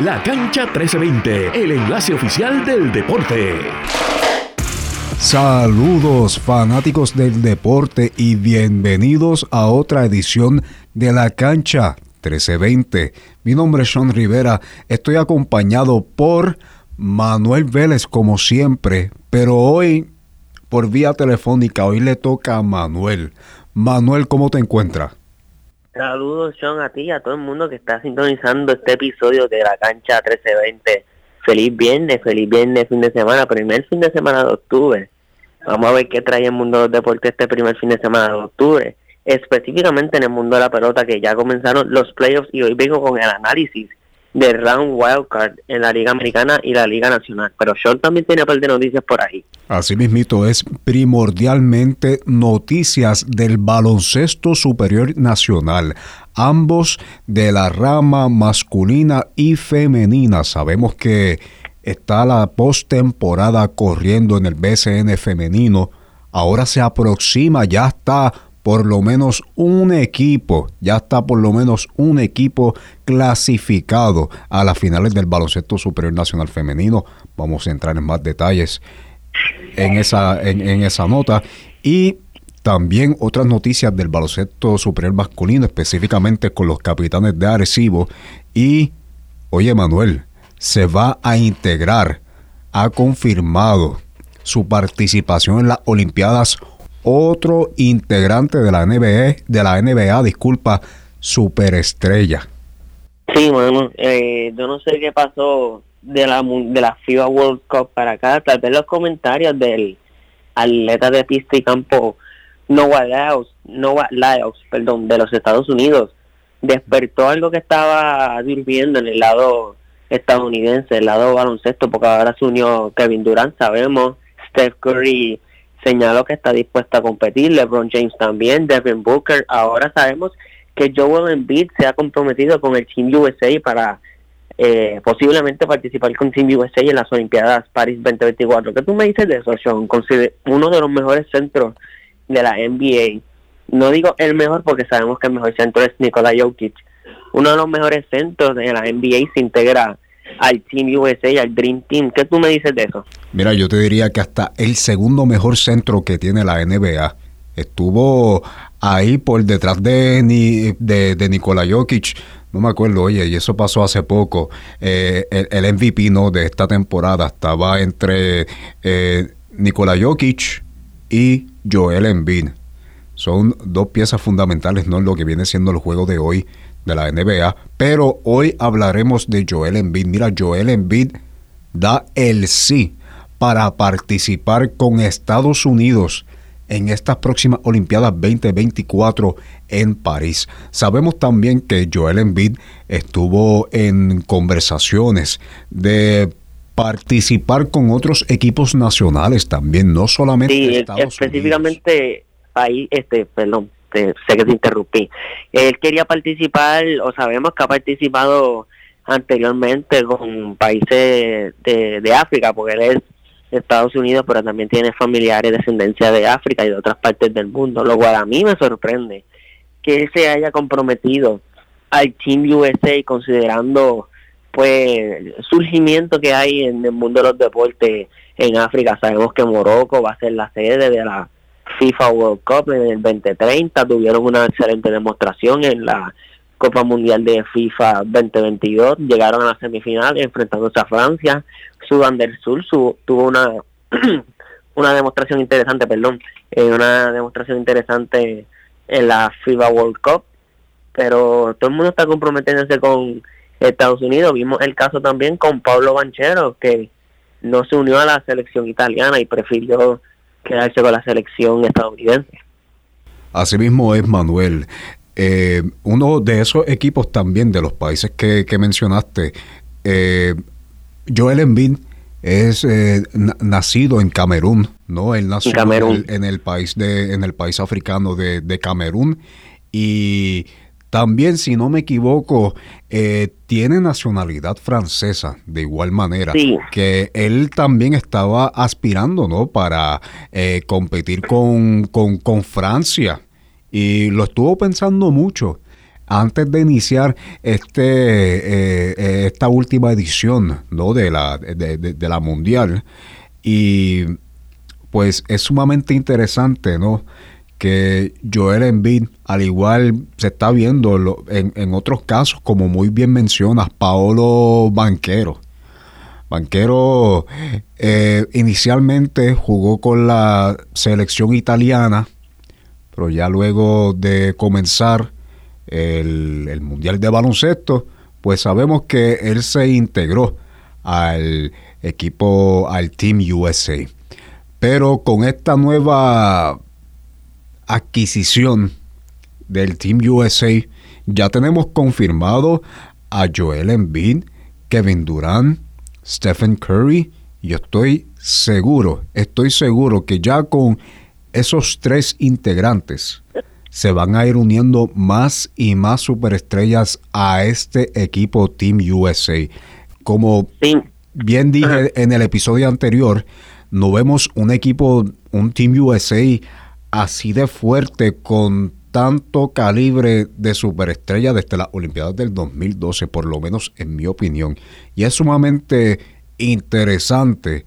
La Cancha 1320, el enlace oficial del deporte. Saludos fanáticos del deporte y bienvenidos a otra edición de La Cancha 1320. Mi nombre es Sean Rivera, estoy acompañado por Manuel Vélez como siempre, pero hoy por vía telefónica, hoy le toca a Manuel. Manuel, ¿cómo te encuentras? Saludos, Sean, a ti y a todo el mundo que está sintonizando este episodio de la cancha 1320. Feliz viernes, feliz viernes, fin de semana, primer fin de semana de octubre. Vamos a ver qué trae el mundo de los deportes este primer fin de semana de octubre. Específicamente en el mundo de la pelota, que ya comenzaron los playoffs y hoy vengo con el análisis de round wildcard en la Liga Americana y la Liga Nacional. Pero Sean también tiene un par de noticias por ahí. Así mismito es primordialmente noticias del baloncesto superior nacional, ambos de la rama masculina y femenina. Sabemos que está la postemporada corriendo en el BCN femenino. Ahora se aproxima, ya está por lo menos un equipo, ya está por lo menos un equipo clasificado a las finales del baloncesto superior nacional femenino. Vamos a entrar en más detalles en esa, en, esa nota. Y también otras noticias del baloncesto superior masculino, específicamente con los capitanes de Arecibo. Y, oye Manuel, se va a integrar, ha confirmado su participación en las Olimpiadas otro integrante de la NBA, de la NBA, disculpa, superestrella. Sí, bueno, eh, yo no sé qué pasó de la de la FIBA World Cup para acá, tal vez los comentarios del atleta de pista y campo Noah Lyles, Noah Lyles, perdón, de los Estados Unidos, despertó algo que estaba durmiendo en el lado estadounidense, el lado baloncesto, porque ahora se unió Kevin Durant, sabemos, Steph Curry señaló que está dispuesta a competir, LeBron James también, Devin Booker, ahora sabemos que Joel Embiid se ha comprometido con el Team USA para eh, posiblemente participar con Team USA en las Olimpiadas París 2024. ¿Qué tú me dices de eso, Sean? uno de los mejores centros de la NBA. No digo el mejor porque sabemos que el mejor centro es Nikola Jokic. Uno de los mejores centros de la NBA se integra al Team USA, al Dream Team. ¿Qué tú me dices de eso? Mira, yo te diría que hasta el segundo mejor centro que tiene la NBA estuvo ahí por detrás de, ni, de Nikola Jokic. No me acuerdo, oye, y eso pasó hace poco. Eh, el, MVP ¿no? de esta temporada estaba entre eh, Nikola Jokic y Joel Embiid. Son dos piezas fundamentales, ¿no? En lo que viene siendo el juego de hoy de la NBA. Pero hoy hablaremos de Joel Embiid. Mira, Joel Embiid da el sí para participar con Estados Unidos en estas próximas Olimpiadas 2024 en París. Sabemos también que Joel Embiid estuvo en conversaciones de participar con otros equipos nacionales también, no solamente sí, específicamente ahí, este, perdón, sé que te interrumpí. Él quería participar, o sabemos que ha participado anteriormente con países de, de África, porque él es Estados Unidos, pero también tiene familiares de descendencia de África y de otras partes del mundo, lo cual a mí me sorprende que él se haya comprometido al Team USA considerando pues surgimiento que hay en el mundo de los deportes en África. Sabemos que Morocco va a ser la sede de la FIFA World Cup en el 2030, tuvieron una excelente demostración en la Copa Mundial de FIFA 2022, llegaron a la semifinal enfrentándose a Francia, Sudán del Sur tuvo una una demostración interesante, perdón, eh, una demostración interesante en la FIBA World Cup, pero todo el mundo está comprometiéndose con Estados Unidos. Vimos el caso también con Pablo Banchero, que no se unió a la selección italiana y prefirió quedarse con la selección estadounidense. Asimismo es Manuel. Eh, uno de esos equipos también de los países que, mencionaste, eh, Joel Embiid es eh, nacido en Camerún, ¿no? Él nació en, el, país de, en el país africano de, de Camerún y también, si no me equivoco, eh, tiene nacionalidad francesa de igual manera, que él también estaba aspirando, ¿no? Para eh, competir con, con, Francia y lo estuvo pensando mucho antes de iniciar este eh, eh, esta última edición ¿no? de, la, de, la Mundial. Y pues es sumamente interesante, ¿no? Que Joel Embiid, al igual se está viendo en, en, otros casos, como muy bien mencionas, Paolo Banquero. Banquero eh, inicialmente jugó con la selección italiana, pero ya luego de comenzar el, Mundial de Baloncesto, pues sabemos que él se integró al equipo, al Team USA. Pero con esta nueva adquisición del Team USA, ya tenemos confirmado a Joel Embiid, Kevin Durant, Stephen Curry. Yo estoy seguro, estoy seguro que ya con esos tres integrantes se van a ir uniendo más y más superestrellas a este equipo Team USA. Como bien dije en el episodio anterior, no vemos un equipo, un Team USA así de fuerte con tanto calibre de superestrella desde las Olimpiadas del 2012, por lo menos en mi opinión. Y es sumamente interesante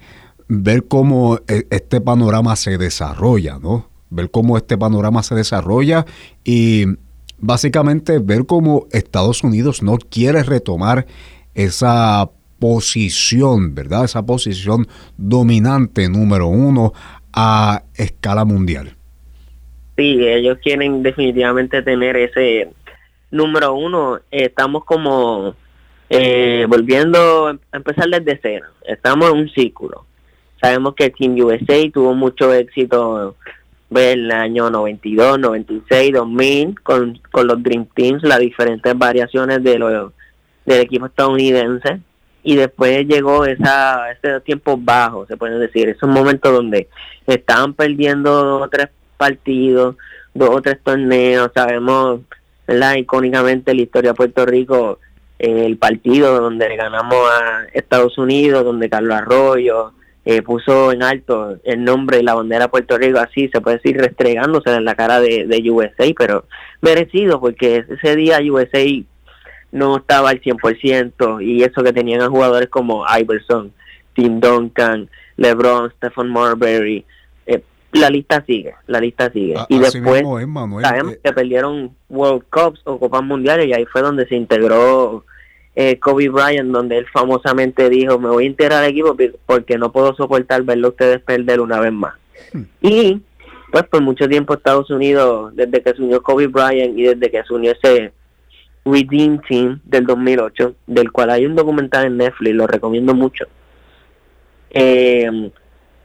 ver cómo e, este panorama se desarrolla, ¿no? ver cómo este panorama se desarrolla y básicamente ver cómo Estados Unidos no quiere retomar esa posición, ¿verdad? Esa posición dominante número uno a escala mundial. Sí, ellos quieren definitivamente tener ese número uno. Estamos como eh, volviendo a empezar desde cero. Estamos en un círculo. Sabemos que Team USA tuvo mucho éxito el año 92, 96, 2000 con, con los Dream Teams, las diferentes variaciones de lo, del equipo estadounidense y después llegó esa ese tiempo bajo, se puede decir, esos momentos donde estaban perdiendo tres partidos, dos o tres torneos, sabemos, ¿verdad? icónicamente la historia de Puerto Rico, el partido donde ganamos a Estados Unidos, donde Carlos Arroyo, eh, puso en alto el nombre y la bandera de Puerto Rico así, se puede decir restregándose en la cara de, de USA, pero merecido porque ese día USA no estaba al 100% y eso que tenían a jugadores como Iverson, Tim Duncan, LeBron, Stephen Marbury, eh, la lista sigue, la lista sigue. y después sabemos eh. que perdieron World Cups o Copas Mundiales y ahí fue donde se integró eh, Kobe Bryant, donde él famosamente dijo, me voy a integrar al equipo porque no puedo soportar verlo ustedes perder una vez más. Hmm. Y pues por mucho tiempo Estados Unidos, desde que se unió Kobe Bryant y desde que se unió ese Redeem Team del 2008, del cual hay un documental en Netflix, lo recomiendo mucho. Eh,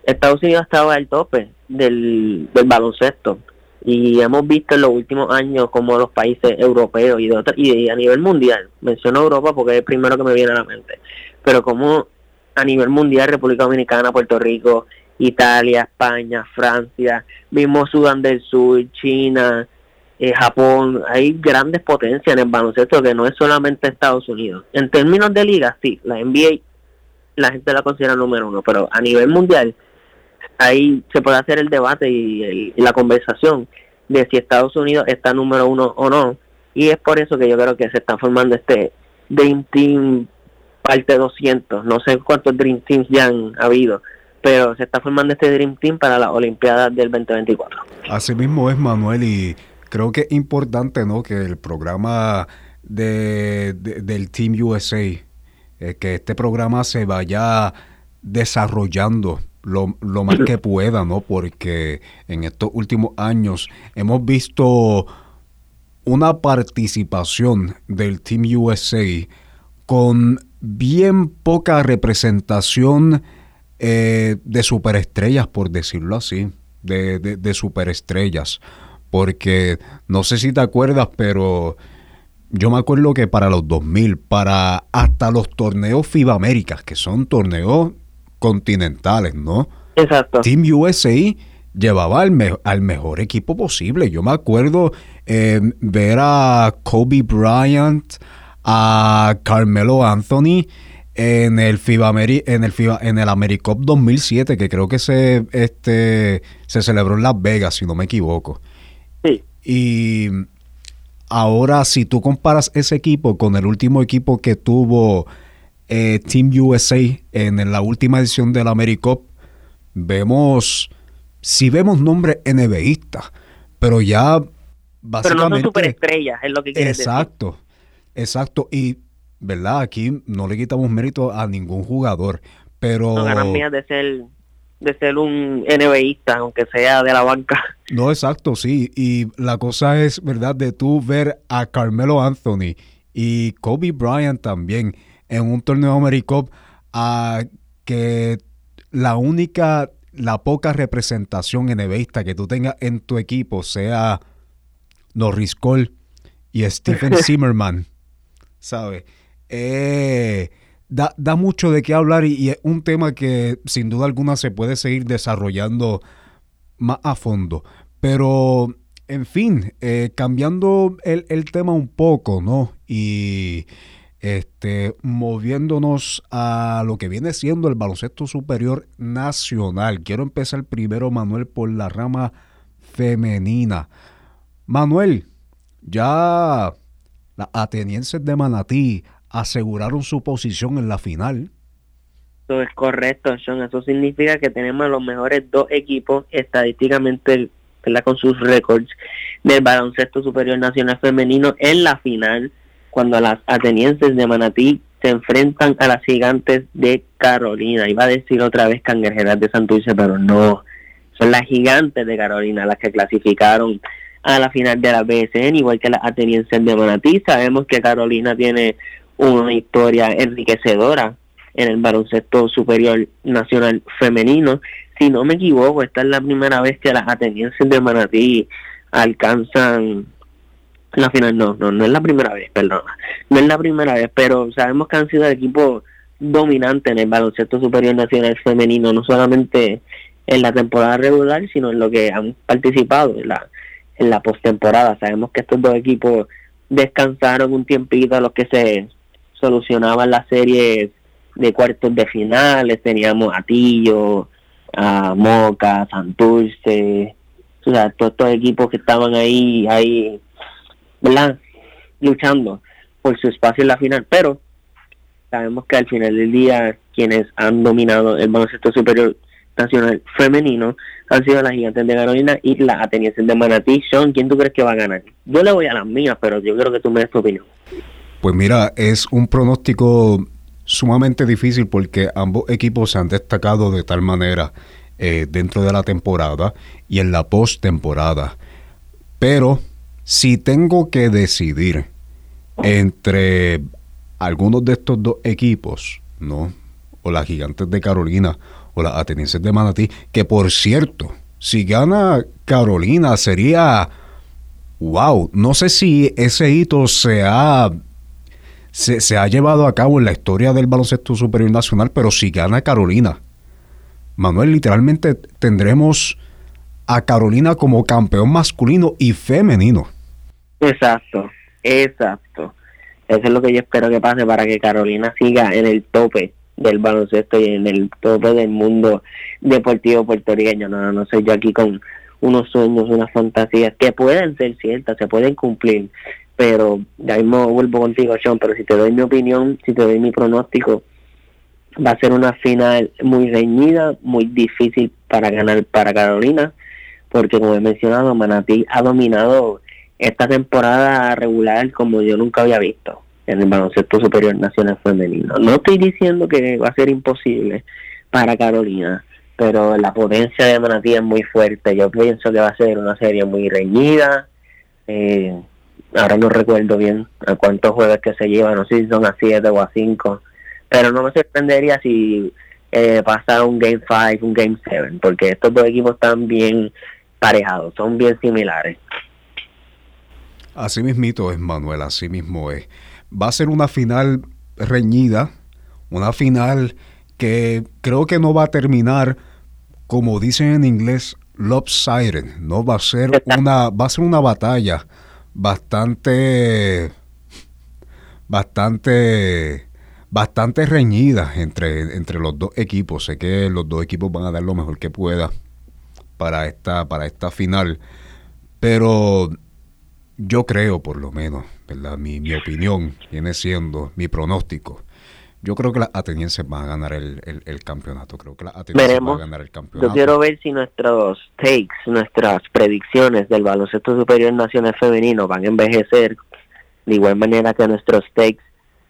Estados Unidos estaba al tope del, del baloncesto y hemos visto en los últimos años como los países europeos y, de y a nivel mundial, menciono Europa porque es el primero que me viene a la mente, pero como a nivel mundial República Dominicana, Puerto Rico, Italia, España, Francia, mismo Sudán del Sur, China, eh, Japón, hay grandes potencias en el baloncesto que no es solamente Estados Unidos. En términos de liga, sí, la NBA la gente la considera número uno, pero a nivel mundial ahí se puede hacer el debate y, la conversación de si Estados Unidos está número uno o no. Y es por eso que yo creo que se está formando este Dream Team parte 200. No sé cuántos Dream Teams ya han habido, pero se está formando este Dream Team para las Olimpiadas del 2024. Así mismo es, Manuel, y creo que es importante ¿no? que el programa de, del Team USA, eh, que este programa se vaya desarrollando lo, lo más que pueda, ¿no? Porque en estos últimos años hemos visto una participación del Team USA con bien poca representación eh, de superestrellas, por decirlo así, de, de, superestrellas. Porque no sé si te acuerdas, pero yo me acuerdo que para los 2000, para hasta los torneos FIBA Américas, que son torneos continentales, ¿no? Exacto. Team USA llevaba al, al mejor equipo posible. Yo me acuerdo eh, ver a Kobe Bryant, a Carmelo Anthony en el FIBA en el FIBA, en el AmeriCup 2007 que creo que se este se celebró en Las Vegas si no me equivoco. Sí. Y ahora si tú comparas ese equipo con el último equipo que tuvo eh, Team USA en, la última edición del AmeriCup, vemos, si vemos nombres NBAistas, pero ya básicamente... Pero no son superestrellas, es lo que quieres Exacto, exacto. Y, ¿verdad? Aquí no le quitamos mérito a ningún jugador, pero... No ganan de ser de ser un NBAista, aunque sea de la banca. No, exacto, sí. Y la cosa es, ¿verdad?, de tú ver a Carmelo Anthony y Kobe Bryant también en un torneo AmeriCup, a que la única, la poca representación NBAista que tú tengas en tu equipo sea Norris Cole y Stephen Zimmerman, ¿sabes? Eh, da, da mucho de qué hablar y, es un tema que sin duda alguna se puede seguir desarrollando más a fondo. Pero, en fin, eh, cambiando el, el, tema un poco, ¿no? Y este, moviéndonos a lo que viene siendo el baloncesto superior nacional. Quiero empezar primero, Manuel, por la rama femenina. Manuel, ya las atenienses de Manatí aseguraron su posición en la final. Eso es correcto, Sean. Eso significa que tenemos los mejores dos equipos estadísticamente con sus récords del baloncesto superior nacional femenino en la final, cuando las atenienses de Manatí se enfrentan a las gigantes de Carolina. Iba a decir otra vez cangrejeras de Santurce, pero no. Son las gigantes de Carolina las que clasificaron a la final de la BSN, igual que las atenienses de Manatí. Sabemos que Carolina tiene una historia enriquecedora en el baloncesto superior nacional femenino. Si no me equivoco, esta es la primera vez que las atenienses de Manatí alcanzan la final. No, no, no es la primera vez, perdón. No es la primera vez, pero sabemos que han sido el equipo dominante en el baloncesto superior nacional femenino, no solamente en la temporada regular, sino en lo que han participado en la, en la postemporada. Sabemos que estos dos equipos descansaron un tiempito a los que se solucionaban las series de cuartos de finales, teníamos a Tillo, a Moca, Santurce, o sea, todos estos equipos que estaban ahí, ahí, ¿verdad? Luchando por su espacio en la final, pero sabemos que al final del día quienes han dominado el baloncesto superior nacional femenino han sido las gigantes de Carolina y las atenienses de Manatí. Sean, ¿quién tú crees que va a ganar? Yo le voy a las mías, pero yo creo que tú me des tu opinión. Pues mira, es un pronóstico sumamente difícil porque ambos equipos se han destacado de tal manera eh, dentro de la temporada y en la postemporada. Pero si tengo que decidir entre algunos de estos dos equipos, ¿no? O las Gigantes de Carolina o las Atenienses de Manatí, que por cierto, si gana Carolina sería wow, no sé si ese hito se ha se, ha llevado a cabo en la historia del baloncesto superior nacional, pero si gana Carolina, Manuel, literalmente tendremos a Carolina como campeón masculino y femenino. Exacto, exacto. Eso es lo que yo espero que pase para que Carolina siga en el tope del baloncesto y en el tope del mundo deportivo puertorriqueño. No, no soy yo aquí con unos sueños, unas fantasías que pueden ser ciertas, se pueden cumplir, pero ya mismo vuelvo contigo, Sean, pero si te doy mi opinión, si te doy mi pronóstico, va a ser una final muy reñida, muy difícil para ganar para Carolina, porque como he mencionado, Manatí ha dominado esta temporada regular como yo nunca había visto en el baloncesto superior nacional femenino. No estoy diciendo que va a ser imposible para Carolina, pero la potencia de Manatí es muy fuerte. Yo pienso que va a ser una serie muy reñida. Eh, ahora no recuerdo bien a cuántos jueves que se llevan, no sé si son a 7 o a 5, pero no me sorprendería si eh, pasa un Game 5, un Game 7, porque estos dos equipos están bien parejados, son bien similares. Así mismito es, Manuel, así mismo es. Va a ser una final reñida, una final que creo que no va a terminar, como dicen en inglés, lopsided, no va a ser una, va a ser una batalla bastante, bastante, bastante reñida entre, entre los dos equipos. Sé que los dos equipos van a dar lo mejor que pueda para esta, para esta final. Pero yo creo por lo menos, ¿verdad? Mi, mi opinión viene siendo mi pronóstico. Yo creo que las atenienses van a ganar el, el, campeonato. Creo que las atenienses van a ganar el campeonato. Yo quiero ver si nuestros takes, nuestras predicciones del baloncesto superior nacional femenino van a envejecer de igual manera que nuestros takes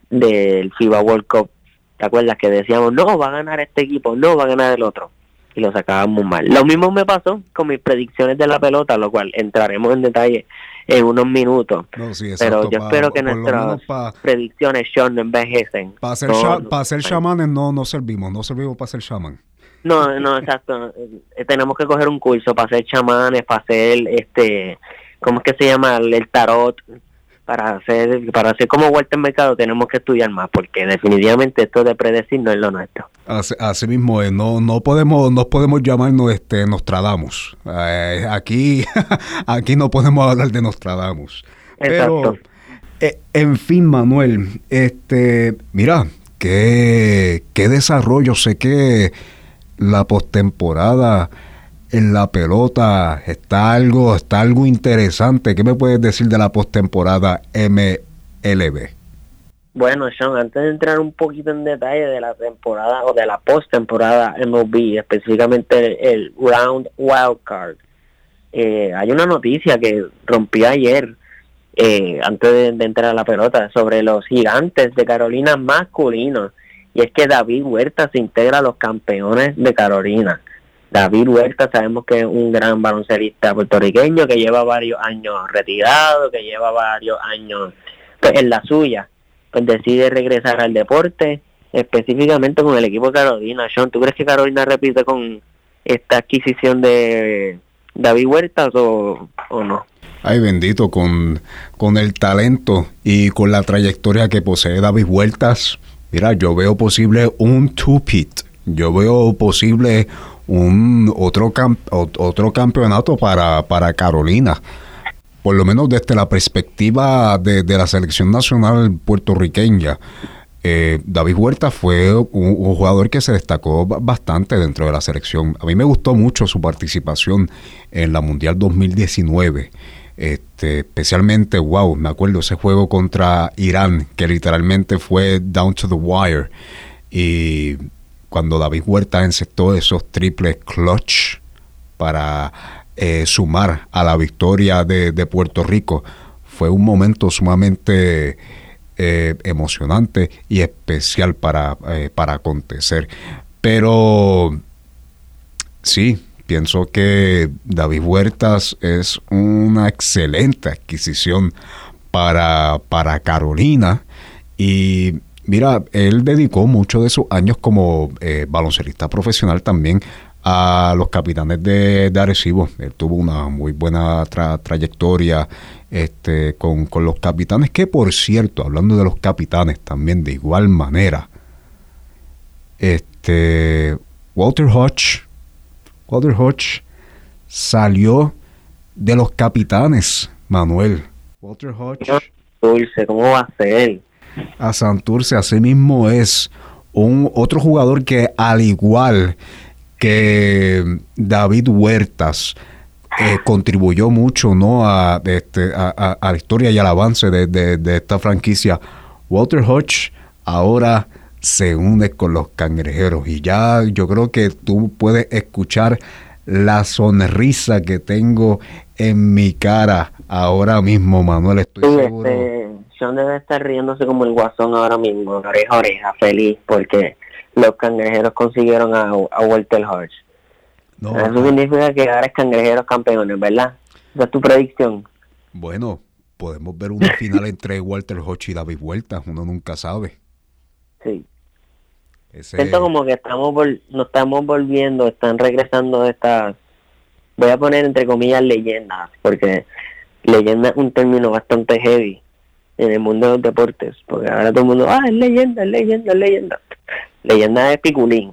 del FIBA World Cup. ¿Te acuerdas que decíamos, no, va a ganar este equipo, no, va a ganar el otro? Y lo sacábamos mal. Lo mismo me pasó con mis predicciones de la pelota, lo cual entraremos en detalle en unos minutos. Pero yo espero que nuestras predicciones, Sean, no envejecen. Para ser, no, ser chamanes no, no servimos, no servimos para ser chamán. No, no, exacto. Eh, tenemos que coger un curso para ser chamanes, para hacer, este, ¿cómo es que se llama? El tarot, para hacer para hacer como vuelta en mercado tenemos que estudiar más porque definitivamente esto de predecir no es lo nuestro. Así, mismo no no podemos no podemos llamarnos este Nostradamus. Eh, aquí aquí no podemos hablar de Nostradamus. Pero eh, en fin Manuel este mira qué qué desarrollo sé que la postemporada en la pelota está algo, está algo interesante. ¿Qué me puedes decir de la postemporada MLB? Bueno, Sean, antes de entrar un poquito en detalle de la temporada o de la postemporada MLB, específicamente el, Round Wild Card, eh, hay una noticia que rompí ayer, eh, antes de, de, entrar a la pelota, sobre los gigantes de Carolina masculinos. Y es que David Huerta se integra a los campeones de Carolina. David Huerta sabemos que es un gran baloncelista puertorriqueño que lleva varios años retirado, que lleva varios años pues, en la suya, pues decide regresar al deporte, específicamente con el equipo de Carolina. Sean, ¿tú crees que Carolina repite con esta adquisición de David Huerta o, o no? Ay, bendito, con, con el talento y con la trayectoria que posee David Huertas, mira, yo veo posible un two-pit. Yo veo posible un otro, otro campeonato para, para Carolina. Por lo menos desde la perspectiva de, la selección nacional puertorriqueña. Eh, David Huerta fue un, jugador que se destacó bastante dentro de la selección. A mí me gustó mucho su participación en la Mundial 2019. Este, especialmente, wow, me acuerdo ese juego contra Irán, que literalmente fue down to the wire. Y cuando David Huerta encestó esos triples clutch para eh, sumar a la victoria de, Puerto Rico, fue un momento sumamente eh, emocionante y especial para, eh, para acontecer. Pero sí, pienso que David Huertas es una excelente adquisición para, para Carolina y Mira, él dedicó muchos de sus años como eh, profesional también a los capitanes de, Arecibo. Él tuvo una muy buena trayectoria este, con, los capitanes, que por cierto, hablando de los capitanes también de igual manera, este, Walter Hodge, Walter Hodge salió de los capitanes, Manuel. Walter Hodge. Dulce, ¿cómo va a ser? A Santurce. Asimismo es un otro jugador que al igual que David Huertas eh, contribuyó mucho ¿no? a, este, a, la historia y al avance de, esta franquicia. Walter Hodge ahora se une con los cangrejeros y ya yo creo que tú puedes escuchar la sonrisa que tengo en mi cara ahora mismo, Manuel. Estoy seguro. Este, debe estar riéndose como el guasón ahora mismo, oreja a oreja, feliz, porque los cangrejeros consiguieron a, Walter Hodge. Eso significa que ahora es cangrejeros campeones, ¿verdad? Esa es tu predicción. Bueno, podemos ver una final entre Walter Hodge y David Vuelta, uno nunca sabe. Sí. Siento como que estamos nos estamos volviendo, están regresando estas, voy a poner entre comillas leyendas, porque leyenda es un término bastante heavy en el mundo de los deportes, porque ahora todo el mundo, ah, es leyenda, es leyenda, es leyenda. Leyenda de Piculín.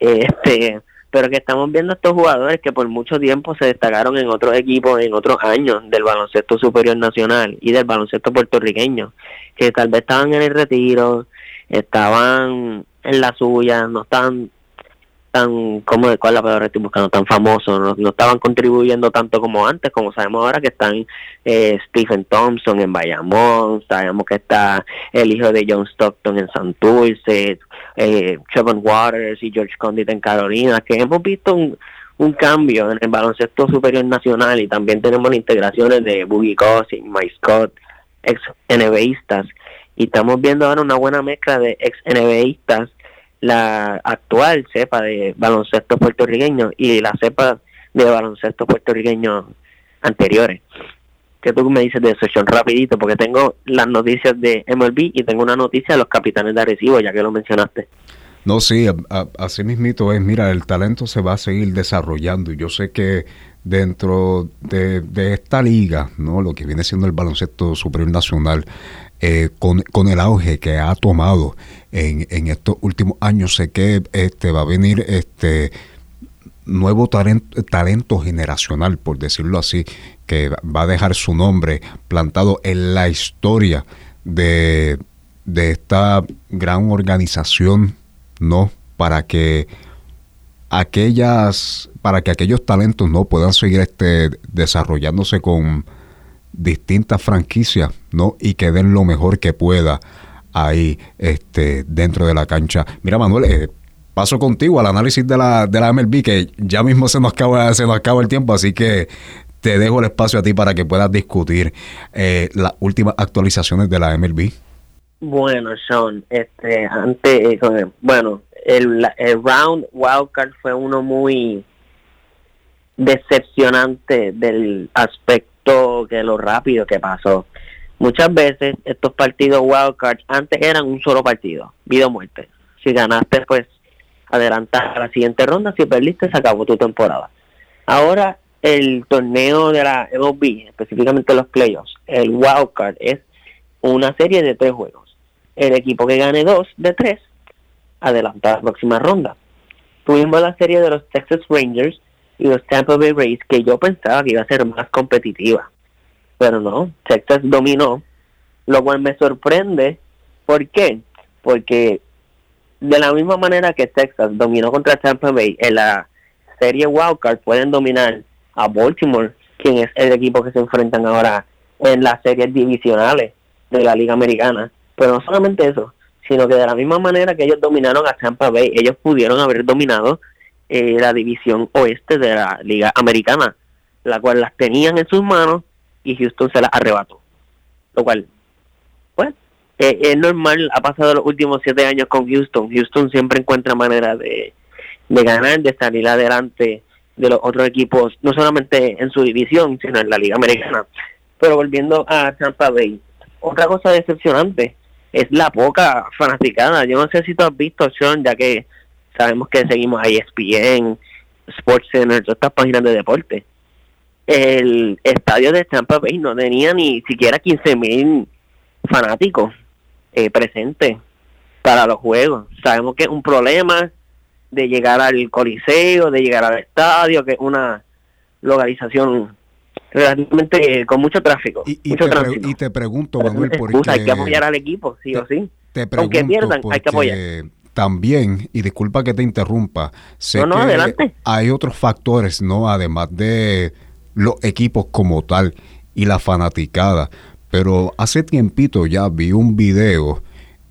Este, pero que estamos viendo estos jugadores que por mucho tiempo se destacaron en otros equipos, en otros años del baloncesto superior nacional y del baloncesto puertorriqueño, que tal vez estaban en el retiro, estaban en la suya, no estaban tan, como de cuál la palabra estoy buscando, tan famosos, no, estaban contribuyendo tanto como antes, como sabemos ahora que están eh, Stephen Thompson en Bayamón, sabemos que está el hijo de John Stockton en Santurce, eh, Trevor Waters y George Condit en Carolina, que hemos visto un, un cambio en el baloncesto superior nacional y también tenemos integraciones de Boogie y Mike Scott, ex NBAistas, y estamos viendo ahora una buena mezcla de ex NBAistas la actual cepa de baloncesto puertorriqueño y la cepa de baloncesto puertorriqueño anteriores. ¿Qué tú me dices de eso, Sean? Rapidito, porque tengo las noticias de MLB y tengo una noticia de los capitanes de Arecibo, ya que lo mencionaste. No, sí, así mismito es. Mira, el talento se va a seguir desarrollando yo sé que dentro de, de esta liga, ¿no? lo que viene siendo el baloncesto superior nacional, eh, con, con, el auge que ha tomado en, en, estos últimos años, sé que este, va a venir este nuevo talento, talento generacional, por decirlo así, que va a dejar su nombre plantado en la historia de, de esta gran organización, ¿no? Para que aquellas, para que aquellos talentos no puedan seguir este desarrollándose con distintas franquicias, ¿no? Y que den lo mejor que pueda ahí este, dentro de la cancha. Mira, Manuel, eh, paso contigo al análisis de la, de la MLB, que ya mismo se nos, acaba, se nos acaba el tiempo, así que te dejo el espacio a ti para que puedas discutir eh, las últimas actualizaciones de la MLB. Bueno, Sean, este, antes, eh, bueno, el, el round wildcard fue uno muy decepcionante del aspecto que lo rápido que pasó. Muchas veces estos partidos wildcard antes eran un solo partido, vida o muerte. Si ganaste, pues adelantas a la siguiente ronda, si perdiste, se acabó tu temporada. Ahora el torneo de la MLB, específicamente los playoffs, el wildcard es una serie de tres juegos. El equipo que gane dos de tres adelanta la próxima ronda. Tuvimos la serie de los Texas Rangers los Tampa Bay Rays que yo pensaba que iba a ser más competitiva. Pero no, Texas dominó, lo cual me sorprende. ¿Por qué? Porque de la misma manera que Texas dominó contra Tampa Bay en la serie Wildcard, pueden dominar a Baltimore, quien es el equipo que se enfrentan ahora en las series divisionales de la Liga Americana. Pero no solamente eso, sino que de la misma manera que ellos dominaron a Tampa Bay, ellos pudieron haber dominado eh, la división oeste de la Liga Americana, la cual las tenían en sus manos y Houston se las arrebató. Lo cual, pues, eh, es normal, ha pasado los últimos siete años con Houston. Houston siempre encuentra manera de, de ganar, de salir adelante de los otros equipos, no solamente en su división, sino en la Liga Americana. Pero volviendo a Tampa Bay, otra cosa decepcionante es la poca fanaticada. Yo no sé si tú has visto, Sean, ya que sabemos que seguimos a ESPN, SportsCenter, todas estas páginas de deporte. El estadio de Tampa Bay no tenía ni siquiera 15 mil fanáticos eh, presentes para los juegos. Sabemos que es un problema de llegar al coliseo, de llegar al estadio, que es una localización relativamente con mucho tráfico. Y, mucho te, tráfico. y te pregunto, Manuel, porque... Hay que apoyar al equipo, sí o sí. Te Aunque pierdan, hay que apoyar también, y disculpa que te interrumpa, sé que hay otros factores, ¿no? Además de los equipos como tal y la fanaticada. Pero hace tiempito ya vi un video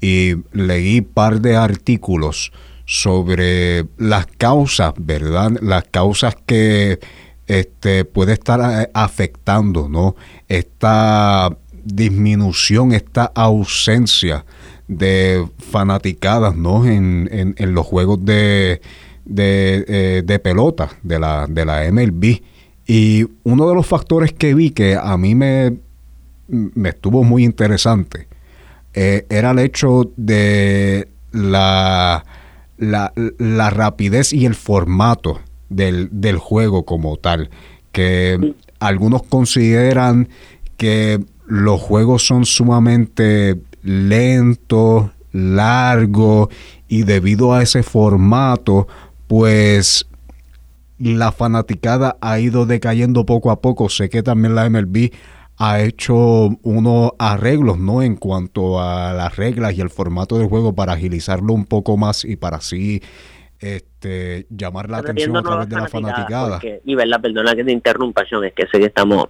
y leí par de artículos sobre las causas, ¿verdad? Las causas que este, puede estar eh, afectando, ¿no? Esta disminución, esta ausencia de fanaticadas ¿no? en, en, los juegos de, de, eh, de, pelota de la, de la MLB. Y uno de los factores que vi que a mí me, me estuvo muy interesante eh, era el hecho de la, la, la, rapidez y el formato del, del juego como tal. Que algunos consideran que los juegos son sumamente lento, largo y debido a ese formato, pues la fanaticada ha ido decayendo poco a poco. Sé que también la MLB ha hecho unos arreglos, ¿no? En cuanto a las reglas y el formato del juego para agilizarlo un poco más y para así este, llamar la atención a través de la fanaticada. y verdad, perdona que te interrumpa, es que sé que estamos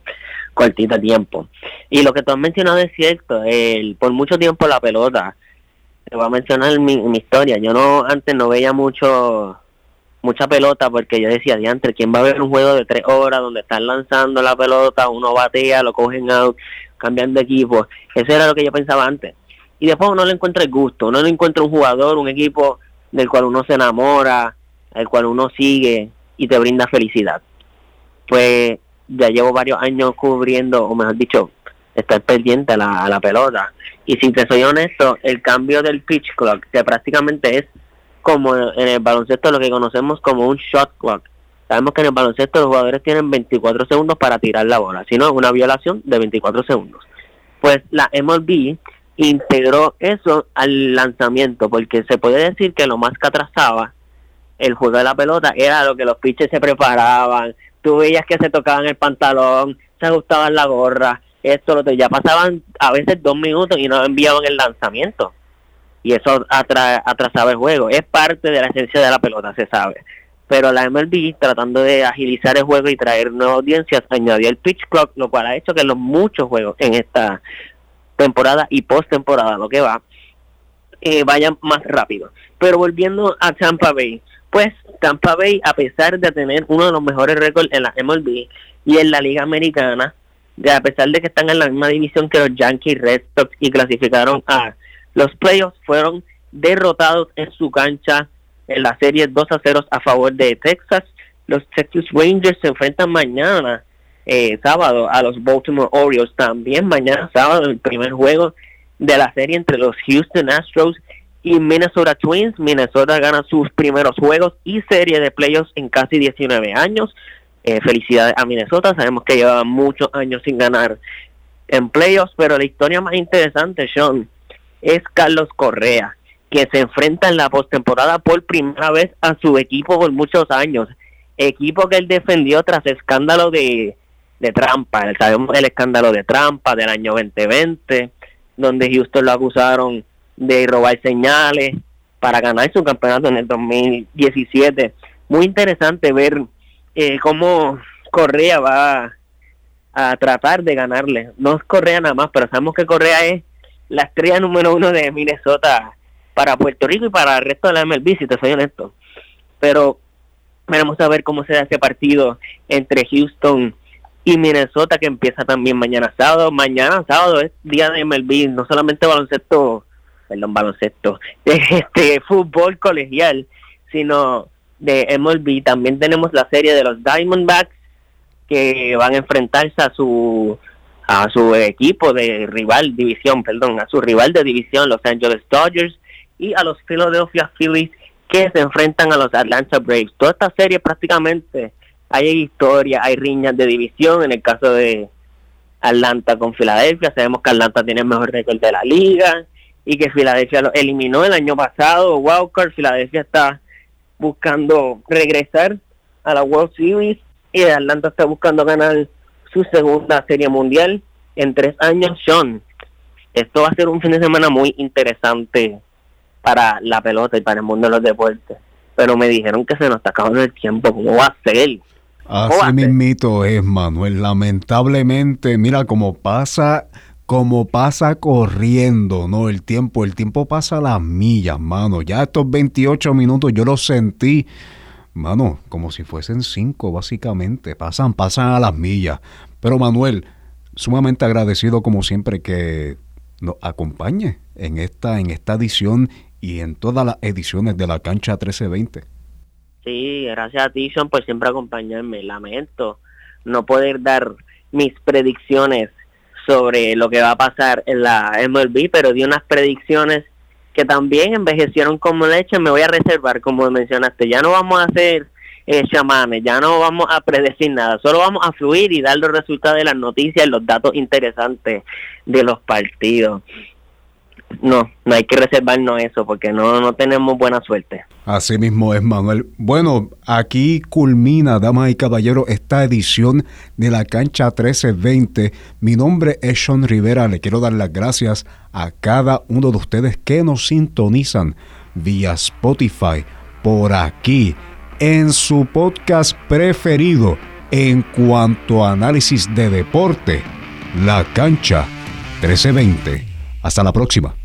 cortita de tiempo. Y lo que tú has mencionado es cierto, el, por mucho tiempo la pelota, te voy a mencionar mi, mi historia, yo no antes no veía mucho mucha pelota porque yo decía, diantre, ¿quién va a ver un juego de tres horas donde están lanzando la pelota, uno batea, lo cogen out, cambian de equipo? Eso era lo que yo pensaba antes. Y después uno le encuentra el gusto, uno le encuentra un jugador, un equipo del cual uno se enamora, al cual uno sigue y te brinda felicidad. Pues ya llevo varios años cubriendo, o mejor dicho, estar pendiente a la, pelota. Y si te soy honesto, el cambio del pitch clock, que prácticamente es como en el baloncesto lo que conocemos como un shot clock. Sabemos que en el baloncesto los jugadores tienen 24 segundos para tirar la bola, si no es una violación de 24 segundos. Pues la MLB integró eso al lanzamiento, porque se puede decir que lo más que atrasaba el juego de la pelota era lo que los pitchers se preparaban, tú veías que se tocaban el pantalón, se ajustaban la gorra, esto, lo ya pasaban a veces dos minutos y no enviaban el lanzamiento y eso atrasaba el juego. Es parte de la esencia de la pelota, se sabe. Pero la MLB, tratando de agilizar el juego y traer nuevas audiencias, añadió el pitch clock, lo cual ha hecho que los muchos juegos en esta temporada y post-temporada, lo que va, eh, vayan más rápido. Pero volviendo a Tampa Bay, pues Tampa Bay, a pesar de tener uno de los mejores récords en la MLB y en la Liga Americana, a pesar de que están en la misma división que los Yankees Red Sox y clasificaron a los playoffs fueron derrotados en su cancha en la serie 2 a 0 a favor de Texas. Los Texas Rangers se enfrentan mañana, eh, sábado, a los Baltimore Orioles. También mañana, sábado, el primer juego de la serie entre los Houston Astros y Minnesota Twins. Minnesota gana sus primeros juegos y serie de playoffs en casi 19 años. Eh, felicidades a Minnesota. Sabemos que lleva muchos años sin ganar en playoffs, pero la historia más interesante, Sean, es Carlos Correa, que se enfrenta en la postemporada por primera vez a su equipo por muchos años. Equipo que él defendió tras escándalo de, de trampa. Sabemos el escándalo de trampa del año 2020, donde Houston lo acusaron de robar señales para ganar su campeonato en el 2017. Muy interesante ver eh, cómo Correa va a tratar de ganarle. No es Correa nada más, pero sabemos que Correa es la estrella número uno de Minnesota para Puerto Rico y para el resto de la MLB, si te soy honesto. Pero veremos a ver cómo se da ese partido entre Houston y Minnesota que empieza también mañana sábado. Mañana sábado es día de MLB, no solamente baloncesto, perdón, baloncesto, este fútbol colegial, sino de MLB. También tenemos la serie de los Diamondbacks que van a enfrentarse a su a su equipo de rival división, perdón, a su rival de división, Los Angeles Dodgers, y a los Philadelphia Phillies que se enfrentan a los Atlanta Braves. Toda esta serie prácticamente hay historia, hay riñas de división, en el caso de Atlanta con Filadelfia, sabemos que Atlanta tiene el mejor récord de la liga y que Filadelfia lo eliminó el año pasado, Walker, Filadelfia está buscando regresar a la World Series y Atlanta está buscando ganar su segunda serie mundial en tres años, Sean. Esto va a ser un fin de semana muy interesante para la pelota y para el mundo de los deportes. Pero me dijeron que se nos está acabando el tiempo. ¿Cómo va a ser? Así mismito es, Manuel. Lamentablemente, mira cómo pasa, como pasa corriendo, ¿no? El tiempo, el tiempo pasa a las millas, mano. Ya estos 28 minutos yo los sentí mano, como si fuesen cinco, básicamente. Pasan, pasan a las millas. Pero Manuel, sumamente agradecido como siempre que nos acompañe en esta, en esta edición y en todas las ediciones de la cancha 1320. Sí, gracias a ti, Sean, por siempre acompañarme. Lamento no poder dar mis predicciones sobre lo que va a pasar en la MLB, pero di unas predicciones que también envejecieron como leche, me voy a reservar, como mencionaste. Ya no vamos a hacer eh, chamanes, ya no vamos a predecir nada, solo vamos a fluir y dar los resultados de las noticias los datos interesantes de los partidos. No, no hay que reservarnos eso porque no, no tenemos buena suerte. Así mismo es, Manuel. Bueno, aquí culmina, damas y caballeros, esta edición de la cancha 1320. Mi nombre es Sean Rivera. Le quiero dar las gracias a cada uno de ustedes que nos sintonizan vía Spotify, por aquí, en su podcast preferido en cuanto a análisis de deporte, La Cancha 1320. Hasta la próxima.